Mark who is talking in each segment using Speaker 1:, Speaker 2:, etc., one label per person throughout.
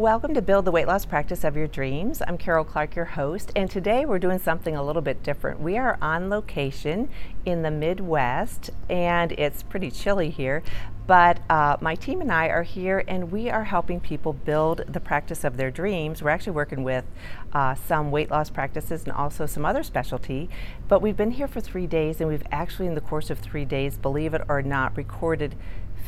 Speaker 1: Welcome to Build the Weight Loss Practice of Your Dreams. I'm Karol Clark, your host, and today we're doing something a little bit different. We are on location in the Midwest, and it's pretty chilly here, but uh, my team and I are here, and we are helping people build the practice of their dreams. We're actually working with uh, some weight loss practices and also some other specialty, but we've been here for three days, and we've actually, in the course of three days, believe it or not, recorded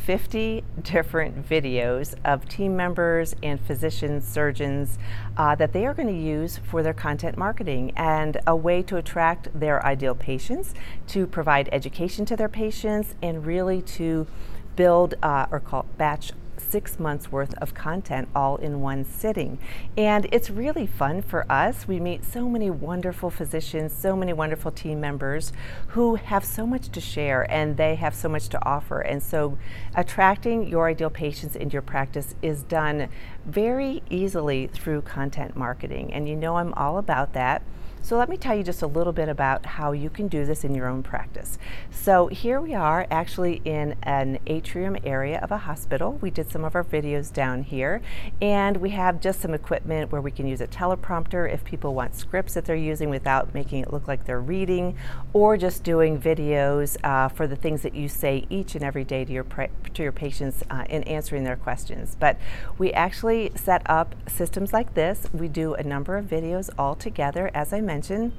Speaker 1: 50 different videos of team members and physicians, surgeons uh, that they are going to use for their content marketing and a way to attract their ideal patients, to provide education to their patients, and really to build uh, or call batch six months worth of content all in one sitting. And it's really fun for us. We meet so many wonderful physicians, so many wonderful team members who have so much to share and they have so much to offer. And so attracting your ideal patients into your practice is done very easily through content marketing. And you know I'm all about that. So let me tell you just a little bit about how you can do this in your own practice. So here we are actually in an atrium area of a hospital. We did some of our videos down here and we have just some equipment where we can use a teleprompter if people want scripts that they're using without making it look like they're reading or just doing videos uh, for the things that you say each and every day to your, to your patients uh, in answering their questions. But we actually set up systems like this. We do a number of videos all together as I mentioned mention.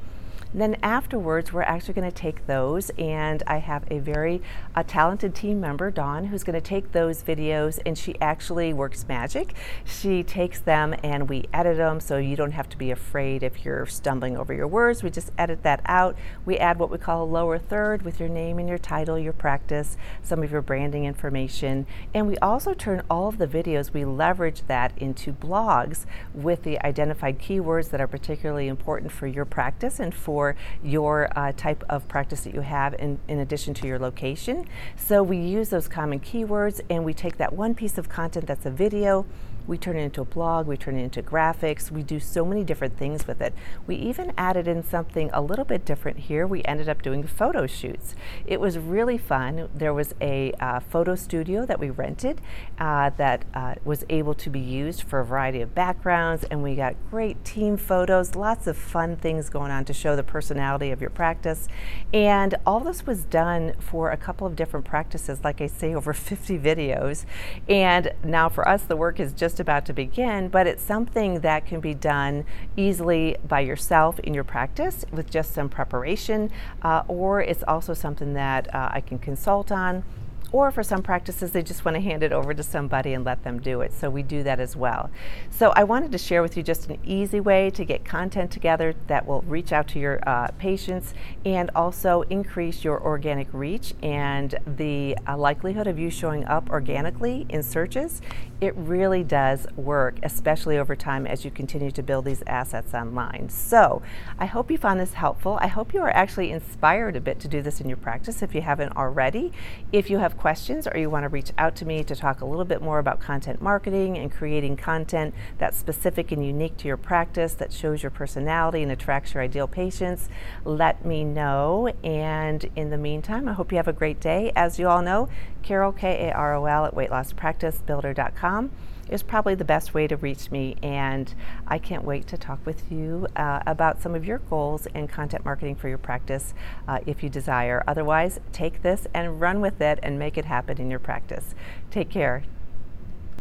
Speaker 1: Then afterwards, we're actually going to take those, and I have a very uh, talented team member, Dawn, who's going to take those videos, and she actually works magic. She takes them and we edit them so you don't have to be afraid if you're stumbling over your words. We just edit that out. We add what we call a lower third with your name and your title, your practice, some of your branding information, and we also turn all of the videos, we leverage that into blogs with the identified keywords that are particularly important for your practice and for for your uh, type of practice that you have in, in addition to your location. So we use those common keywords and we take that one piece of content that's a video we turn it into a blog, we turn it into graphics, we do so many different things with it. We even added in something a little bit different here. We ended up doing photo shoots. It was really fun. There was a uh, photo studio that we rented uh, that uh, was able to be used for a variety of backgrounds, and we got great team photos, lots of fun things going on to show the personality of your practice. And all this was done for a couple of different practices, like I say, over 50 videos. And now for us, the work is just just about to begin, but it's something that can be done easily by yourself in your practice with just some preparation, uh, or it's also something that uh, I can consult on or for some practices, they just want to hand it over to somebody and let them do it. So we do that as well. So I wanted to share with you just an easy way to get content together that will reach out to your uh, patients and also increase your organic reach and the uh, likelihood of you showing up organically in searches. It really does work, especially over time as you continue to build these assets online. So I hope you found this helpful. I hope you are actually inspired a bit to do this in your practice if you haven't already. If you have questions or you want to reach out to me to talk a little bit more about content marketing and creating content that's specific and unique to your practice that shows your personality and attracts your ideal patients, let me know. And in the meantime, I hope you have a great day. As you all know, Karol, K A R O L, at weightlosspracticebuilder.com is probably the best way to reach me. And I can't wait to talk with you uh, about some of your goals and content marketing for your practice uh, if you desire. Otherwise, take this and run with it and make it happen in your practice. Take care.